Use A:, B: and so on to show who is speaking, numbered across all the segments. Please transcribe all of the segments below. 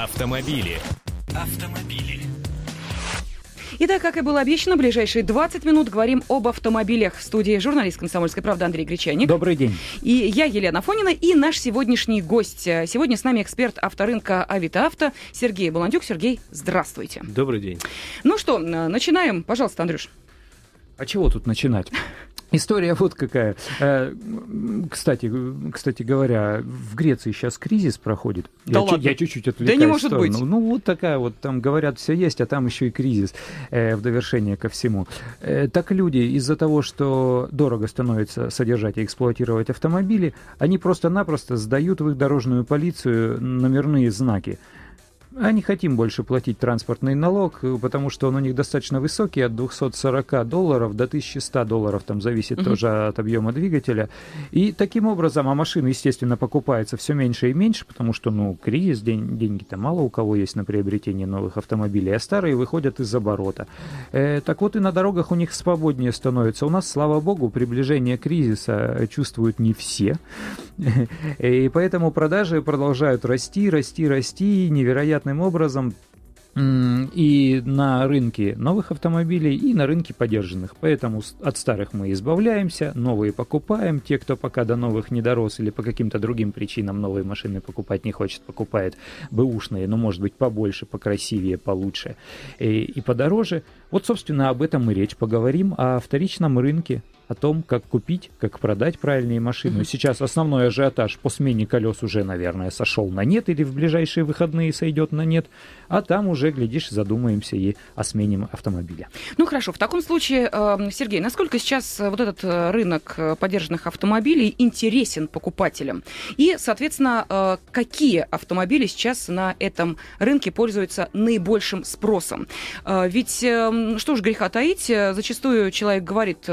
A: Автомобили. Автомобили.
B: Итак, как и было обещано, в ближайшие 20 минут говорим об автомобилях. В студии журналист «Комсомольской правды» Андрей Гречаник.
C: Добрый день.
B: И я, Елена Фонина, и наш сегодняшний гость. Сегодня с нами эксперт авторынка Авито Авто Сергей Баландюк. Сергей, здравствуйте.
D: Добрый день.
B: Ну что, начинаем. Пожалуйста, Андрюш.
C: А чего тут начинать? История вот какая. Э, кстати, кстати говоря, в Греции сейчас кризис проходит.
B: Да
C: я,
B: ладно?
C: я чуть-чуть отвлекаюсь.
B: Да не может
C: сторону.
B: быть.
C: Ну вот такая вот, там говорят, все есть, а там еще и кризис э, в довершение ко всему. Э, так люди из-за того, что дорого становится содержать и эксплуатировать автомобили, они просто-напросто сдают в их дорожную полицию номерные знаки. А не хотим больше платить транспортный налог, э, потому что он у них достаточно высокий, от 240 долларов до 1100 долларов, там зависит
B: Мгм.
C: тоже от объема двигателя. И таким образом, а машины, естественно, покупается все меньше и меньше, потому что, ну, кризис, день, деньги-то мало у кого есть на приобретение новых автомобилей, а старые выходят из оборота. Э, так вот и на дорогах у них свободнее становится. У нас, слава богу, приближение кризиса э, чувствуют не все. И поэтому продажи продолжают расти, расти, расти невероятным образом и на рынке новых автомобилей, и на рынке подержанных. Поэтому от старых мы избавляемся, новые покупаем. Те, кто пока до новых не дорос или по каким-то другим причинам новые машины покупать не хочет, покупает бэушные, но может быть побольше, покрасивее, получше и, и подороже. Вот, собственно, об этом и речь. Поговорим о вторичном рынке, о том, как купить, как продать правильные машины.
B: Мгм.
C: Сейчас основной ажиотаж по смене колес уже, наверное, сошел на нет или в ближайшие выходные сойдет на нет, а там уже, глядишь, задумаемся и о смене автомобиля.
B: Ну хорошо, в таком случае, э, Сергей, насколько сейчас э, вот этот э, рынок э, подержанных автомобилей интересен покупателям? И, соответственно, какие автомобили сейчас на этом рынке пользуются наибольшим спросом? Ведь, э, что ж греха таить, зачастую человек говорит,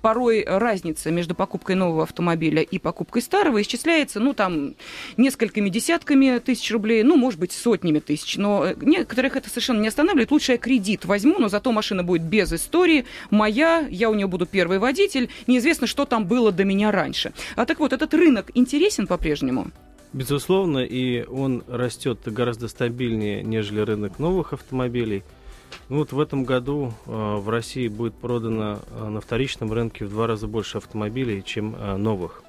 B: порой разница между покупкой нового автомобиля и покупкой старого исчисляется, ну, там, несколькими десятками тысяч рублей, ну, может быть, сотнями тысяч. Но э, некоторых это совершенно не останавливает. Лучше я кредит возьму, но зато машина будет без истории, моя, я у нее буду первый водитель, неизвестно, что там было до меня раньше. А так вот, этот рынок интересен по-прежнему?
D: Безусловно, и он растет гораздо стабильнее, нежели рынок новых автомобилей. Ну вот в этом году э, в России будет продано э, на вторичном рынке в два раза больше автомобилей, чем э, новых.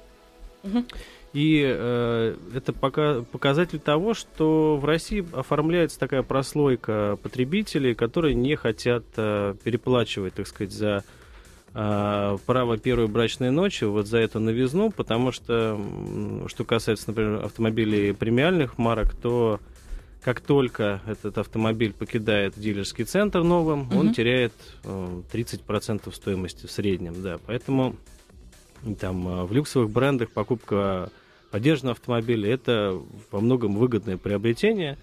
D: И э, это пока, показатель того, что в России оформляется такая прослойка потребителей, которые не хотят э, переплачивать, так сказать, за э, право первой брачной ночи, вот за эту новизну, потому что, что касается, например, автомобилей премиальных марок, то как только этот автомобиль покидает дилерский центр новым,
B: Мгм.
D: он теряет э, 30% стоимости в среднем, да, поэтому там э, в люксовых брендах покупка поддержанного автомобиля это во многом выгодное приобретение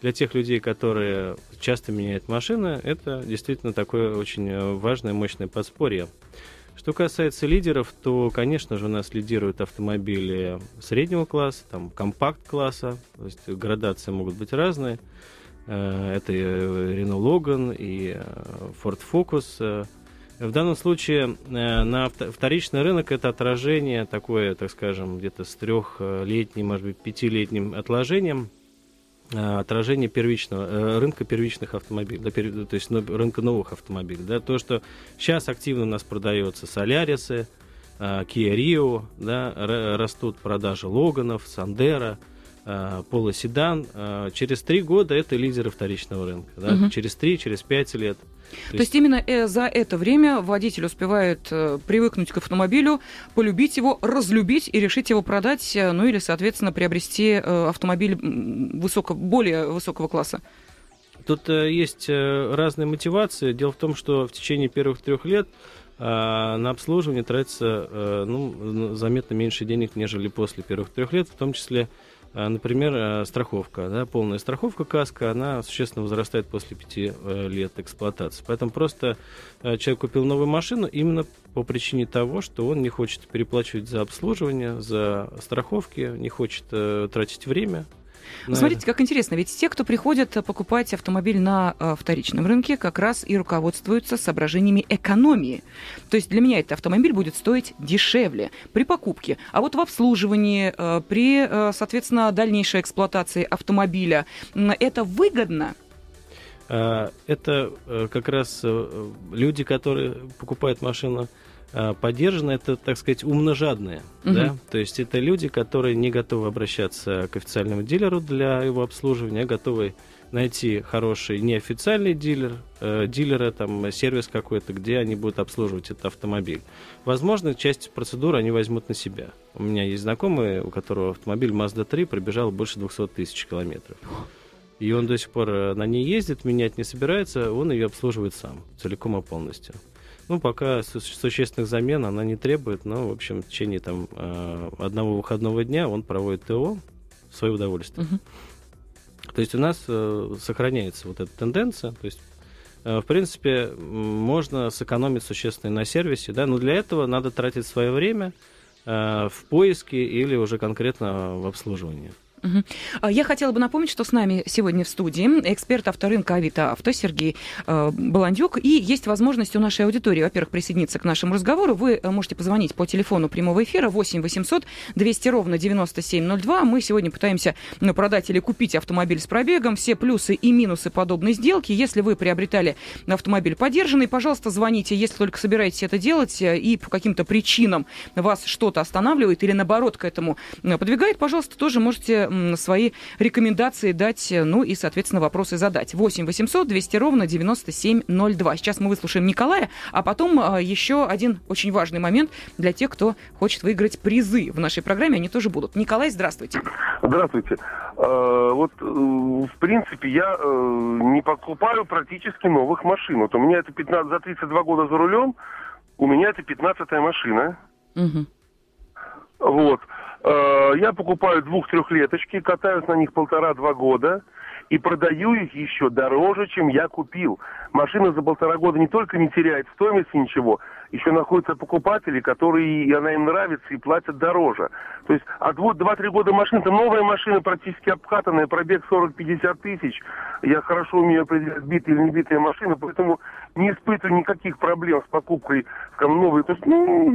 D: для тех людей, которые часто меняют машины. Это действительно такое очень э, важное, мощное подспорье. Что касается лидеров, то, конечно же, у нас лидируют автомобили среднего класса, там компакт-класса, то есть градации могут быть разные. Э, Это и Renault Logan, и э, Ford Focus. Э, В данном случае на вторичный рынок это отражение такое, так скажем, где-то с трехлетним, может быть, пятилетним отложением отражение первичного э, рынка первичных автомобилей, да, пер- то есть ну, рынка новых автомобилей. Да, то, что сейчас активно у нас продается Солярисы, э, Kia Rio, да, растут продажи Логанов, Сандера, э, Пола Седан. Э, через три года это лидеры вторичного рынка. Да,
B: Мгм.
D: Через три, через пять лет.
B: То, есть именно э, за это время водитель успевает э, привыкнуть к автомобилю, полюбить его, разлюбить и решить его продать, э, ну или, соответственно, приобрести автомобиль м, высоко, более высокого класса.
D: Тут есть разные мотивации. Дело в том, что в течение первых трех лет на обслуживание тратится ну, заметно меньше денег, нежели после первых трех лет, в том числе, например, э, страховка. Да, полная страховка каска, она существенно возрастает после пяти э, лет эксплуатации. Поэтому просто э, человек купил новую машину именно по причине того, что он не хочет переплачивать за обслуживание, за страховки, не хочет тратить время
B: Ну, смотрите, как интересно, ведь те, кто приходят покупать автомобиль на э, вторичном рынке, как раз и руководствуются соображениями экономии. То есть для меня этот автомобиль будет стоить дешевле при покупке. А вот в обслуживании, э, при, э, соответственно, дальнейшей эксплуатации автомобиля, это выгодно?
D: Это как раз люди, которые покупают машину а, поддержаны, это, так сказать, умножадные. Угу. Да? То есть это люди, которые не готовы обращаться к официальному дилеру для его обслуживания, а готовы найти хороший неофициальный дилер, э, дилера, там, сервис какой-то, где они будут обслуживать этот автомобиль. Возможно, часть процедуры они возьмут на себя. У меня есть знакомый, у которого автомобиль Mazda 3 пробежал больше 200 тысяч километров. И он до сих пор э, на ней ездит, менять не собирается, он ее обслуживает сам, целиком и полностью. Ну, пока существенных замен она не требует, но, в общем, в течение там э, одного выходного дня он проводит ТО в свое удовольствие. Угу. То есть у нас э, сохраняется вот эта тенденция, то есть э, в принципе, можно сэкономить существенно на сервисе, да, но для этого надо тратить свое время в поиске или уже конкретно в обслуживании.
B: Угу. Я хотела бы напомнить, что с нами сегодня в студии эксперт авторынка Авито Авто Сергей э, Баландюк. И есть возможность у нашей аудитории, во-первых, присоединиться к нашему разговору. Вы э, можете позвонить по телефону прямого эфира 8 800 200 ровно 9702. Мы сегодня пытаемся ну, продать или купить автомобиль с пробегом. Все плюсы и минусы подобной сделки. Если вы приобретали автомобиль поддержанный, пожалуйста, звоните, если только собираетесь это делать э, и по каким-то причинам вас что-то останавливает или наоборот к этому э, подвигает, пожалуйста, тоже можете свои рекомендации дать, э, ну и, соответственно, вопросы задать. 8 800 200 ровно 9702. Сейчас мы выслушаем Николая, а потом э, еще один очень важный момент для тех, кто хочет выиграть призы в нашей программе. Они тоже будут. Николай, здравствуйте.
E: Здравствуйте. Э, вот, в принципе, я не покупаю практически новых машин. Вот у меня это 15, за 32 года за рулем, у меня это 15-я машина. Угу. Вот. Э, я покупаю двух-трехлеточки, катаюсь на них полтора-два года и продаю их еще дороже, чем я купил. Машина за полтора года не только не теряет стоимости ничего, еще находятся покупатели, которые, и она им нравится, и платят дороже. То есть, а вот 2-3 года машина, это новая машина, практически обкатанная, пробег 40-50 тысяч. Я хорошо умею определять, битая или не битая машина, поэтому не испытываю никаких проблем с покупкой скажем, новой. То есть, ну,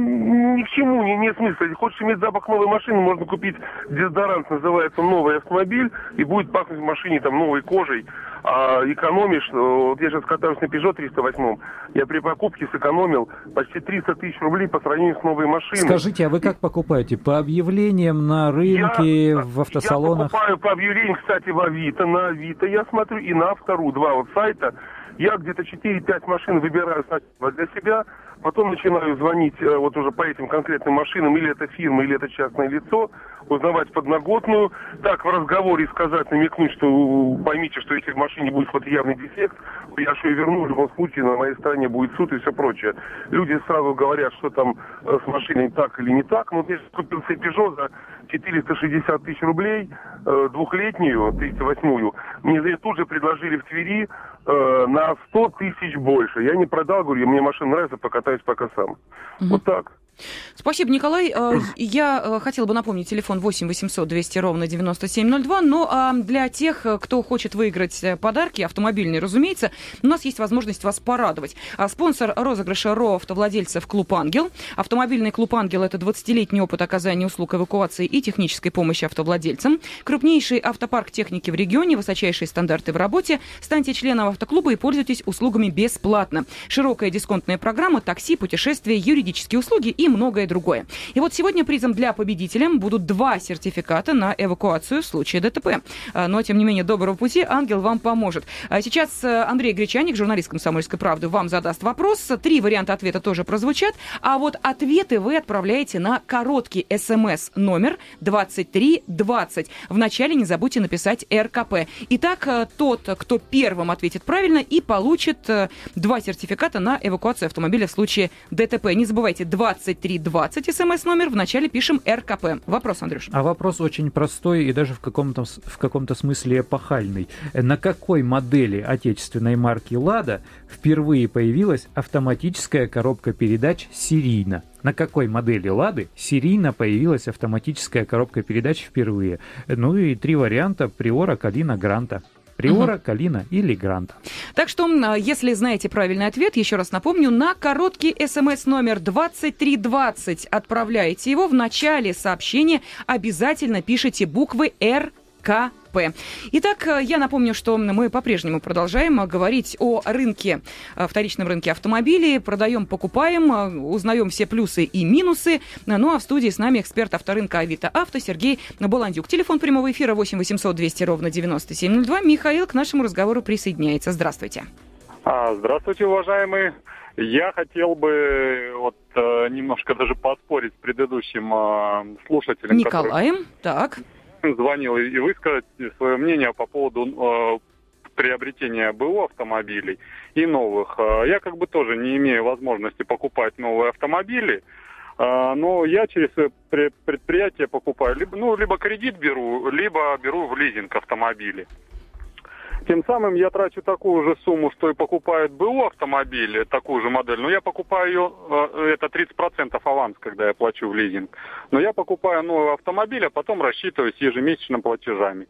E: ни к чему, не, нет смысла. Если хочешь иметь запах новой машины, можно купить дезодорант, называется новый автомобиль, и будет пахнуть в машине там новой кожей. А экономишь, э, вот я сейчас катаюсь на Peugeot 308, я при покупке сэкономил почти 300 тысяч рублей по сравнению с новой машиной.
C: Скажите, а вы как покупаете? По объявлениям на рынке, я, в автосалонах?
E: Я покупаю по объявлениям, кстати, в Авито, на Авито я смотрю, и на Автору, два вот сайта. Я где-то 4-5 машин выбираю сначала для себя, потом начинаю звонить э, вот уже по этим конкретным машинам, или это фирма, или это частное лицо, узнавать подноготную, так в разговоре сказать, намекнуть, что поймите, что если в машине будет вот явный дефект, я что и верну, в любом случае на моей стороне будет суд и все прочее. Люди сразу говорят, что там э, с машиной так или не так. Ну, я купил себе Peugeot за 460 тысяч рублей, э, двухлетнюю, 38-ю. Мне тут же предложили в Твери э, на 100 тысяч больше. Я не продал, говорю, мне машина нравится, покатаюсь пока сам. Угу. Вот так.
B: Спасибо, Николай. Э, я э, хотела бы напомнить телефон 8 800 200 ровно 9702. Но а, для тех, э, кто хочет выиграть подарки, автомобильные, разумеется, у нас есть возможность вас порадовать. А спонсор розыгрыша РО автовладельцев Клуб Ангел. Автомобильный Клуб Ангел – это 20-летний опыт оказания услуг эвакуации и технической помощи автовладельцам. Крупнейший автопарк техники в регионе, высочайшие стандарты в работе. Станьте членом автоклуба и пользуйтесь услугами бесплатно. Широкая дисконтная программа, такси, путешествия, юридические услуги и и многое другое. И вот сегодня призом для победителя будут два сертификата на эвакуацию в случае ДТП. А, но, тем не менее, доброго пути, ангел вам поможет. А сейчас э, Андрей Гречаник, журналист «Комсомольской правды», вам задаст вопрос. Три варианта ответа тоже прозвучат. А вот ответы вы отправляете на короткий смс номер 2320. Вначале не забудьте написать РКП. Итак, э, тот, кто первым ответит правильно и получит э, два сертификата на эвакуацию автомобиля в случае ДТП. Не забывайте, 20 2320 смс-номер. В начале пишем РКП. Вопрос, Андрюш.
C: А вопрос очень простой и даже в каком-то, в каком-то смысле эпохальный. На какой модели отечественной марки «Лада» впервые появилась автоматическая коробка передач серийно? На какой модели «Лады» серийно появилась автоматическая коробка передач впервые? Ну и три варианта – Приора, Калина, Гранта. Приора, угу. Калина или Гранта.
B: Так что, если знаете правильный ответ, еще раз напомню, на короткий смс номер 2320 отправляете его. В начале сообщения обязательно пишите буквы РК Итак, э, я напомню, что мы по-прежнему продолжаем э, говорить о рынке, э, вторичном рынке автомобилей. Продаем, покупаем, узнаем все плюсы и минусы. Ну а в студии с нами эксперт авторынка Авито Авто Сергей Баландюк. Телефон прямого эфира 8 800 200 ровно 9702. Михаил к нашему разговору присоединяется. Здравствуйте.
F: А, здравствуйте, уважаемые. Я хотел бы вот немножко даже поспорить с предыдущим слушателем.
B: Николаем, который... так
F: звонил и высказать свое мнение по поводу э, приобретения БУ автомобилей и новых. Э, я как бы тоже не имею возможности покупать новые автомобили, э, но я через предприятие покупаю, либо, ну, либо кредит беру, либо беру в лизинг автомобили. Тем самым я трачу такую же сумму, что и покупает БУ автомобиль, такую же модель. Но я покупаю ее, э, это 30% аванс, когда я плачу в лизинг. Но я покупаю новый автомобиль, а потом рассчитываюсь ежемесячно платежами.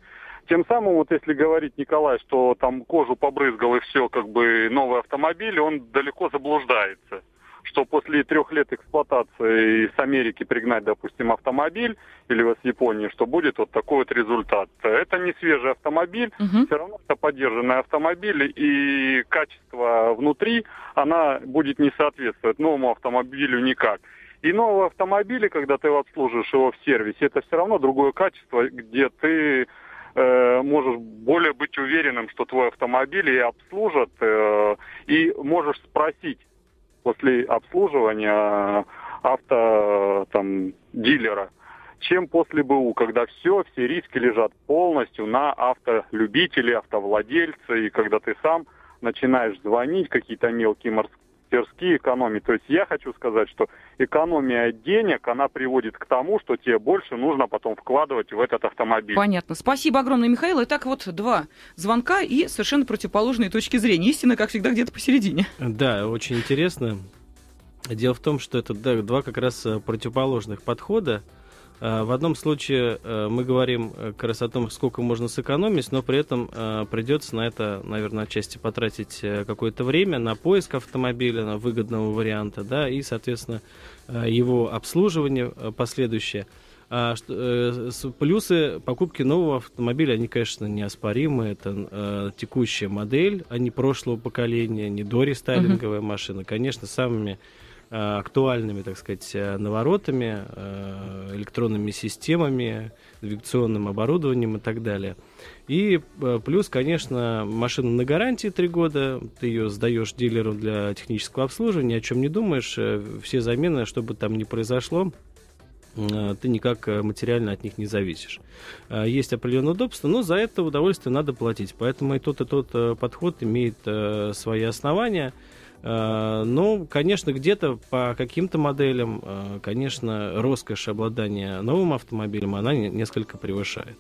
F: Тем самым, вот если говорить, Николай, что там кожу побрызгал и все, как бы новый автомобиль, он далеко заблуждается что после трех лет эксплуатации с Америки пригнать, допустим, автомобиль или с Японии, что будет вот такой вот результат. Это не свежий автомобиль, угу. все равно это поддержанный автомобиль, и качество внутри, она будет не соответствовать новому автомобилю никак. И новые автомобили, когда ты обслуживаешь его в сервисе, это все равно другое качество, где ты э, можешь более быть уверенным, что твой автомобиль и обслужат, э, и можешь спросить, после обслуживания авто там, дилера, чем после БУ, когда все, все риски лежат полностью на автолюбителе, автовладельца, и когда ты сам начинаешь звонить, какие-то мелкие морские мастерские экономить. То есть я хочу сказать, что экономия денег, она приводит к тому, что тебе больше нужно потом вкладывать в этот автомобиль.
B: Понятно. Спасибо огромное, Михаил. Итак, вот два звонка и совершенно противоположные точки зрения. Истина, как всегда, где-то посередине.
D: Да, очень интересно. Дело в том, что это да, два как раз э, противоположных подхода. Э, в одном случае э, мы говорим э, как раз о том, сколько можно сэкономить, но при этом придется на это, наверное, отчасти потратить какое-то время на поиск автомобиля, на выгодного варианта, да, и, соответственно, его обслуживание последующее. А, плюсы покупки нового автомобиля, они, конечно, неоспоримы. Это текущая модель, а не прошлого поколения, не дорестайлинговая uh-huh. машина. Конечно, самыми Э, актуальными, так сказать, э, наворотами, э, электронными системами, навигационным оборудованием и так далее. И плюс, конечно, машина на гарантии три года, ты ее сдаешь дилеру для технического обслуживания, ни о чем не думаешь, все замены, что бы там ни произошло, ты никак материально от них не зависишь. Есть определенное удобство, но за это удовольствие надо платить. Поэтому и тот, и тот подход имеет свои основания – Э, ну, конечно, где-то по каким-то моделям, э, конечно, роскошь обладания новым автомобилем, она несколько превышает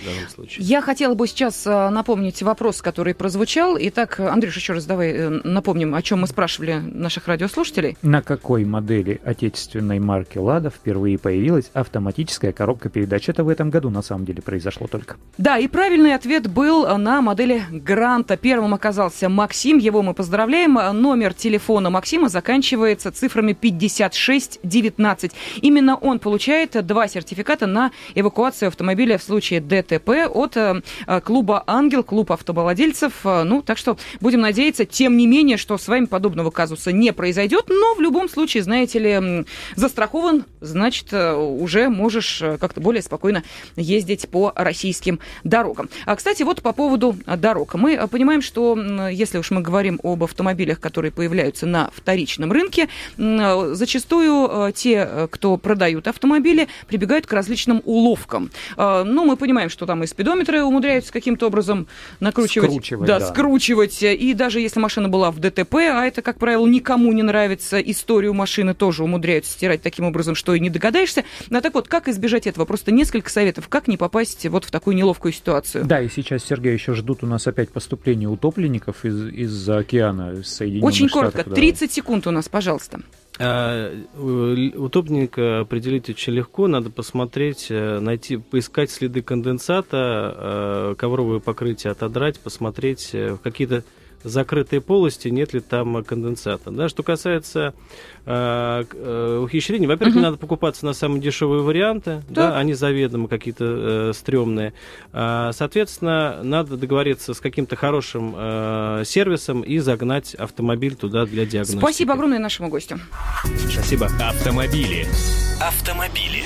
D: в данном случае.
B: Я хотела бы сейчас э, напомнить вопрос, который прозвучал. Итак, Андрюш, еще раз давай э, напомним, о чем мы спрашивали наших радиослушателей.
C: На какой модели отечественной марки «Лада» впервые появилась автоматическая коробка передач? Это в этом году, на самом деле, произошло только.
B: Да, и правильный ответ был на модели «Гранта». Первым оказался Максим, его мы поздравляем. Номер телефона Максима заканчивается цифрами 5619. Именно он получает два сертификата на эвакуацию автомобиля в случае ДТП ДТП от э, э, клуба «Ангел», клуб автовладельцев. Э, ну, так что будем надеяться, тем не менее, что с вами подобного казуса не произойдет, но в любом случае, знаете ли, застрахован, значит, уже можешь как-то более спокойно ездить по российским дорогам. А, кстати, вот по поводу дорог. Мы понимаем, что если уж мы говорим об автомобилях, которые появляются на вторичном рынке, зачастую те, кто продают автомобили, прибегают к различным уловкам. Ну, мы понимаем, что там и спидометры умудряются каким-то образом накручивать.
C: Скручивать,
B: да,
C: да.
B: скручивать. И даже если машина была в ДТП, а это, как правило, никому не нравится, историю машины тоже умудряются стирать таким образом, что и не догадаешься. Ну, так вот, как избежать этого? Просто несколько советов, как не попасть вот в такую неловкую ситуацию.
C: Да, и сейчас, Сергей, еще ждут у нас опять поступления утопленников из, из океана из Соединенных
B: Очень
C: Штатов.
B: коротко,
C: да.
B: 30 секунд у нас, пожалуйста.
D: А, э, Утопленника определить очень легко. Надо посмотреть, э, найти, поискать следы конденсата, э, ковровое покрытие отодрать, посмотреть э, в какие-то закрытые полости, нет ли там конденсата. Да, что касается э, к- э, ухищрений, во-первых, не
B: Мгм.
D: надо покупаться на самые дешевые варианты, да,
B: Так.
D: они заведомо какие-то э, стрёмные. А, соответственно, надо договориться с каким-то хорошим э, сервисом и загнать автомобиль туда для диагностики.
B: Спасибо огромное нашему гостю.
D: Спасибо.
A: Автомобили. Автомобили.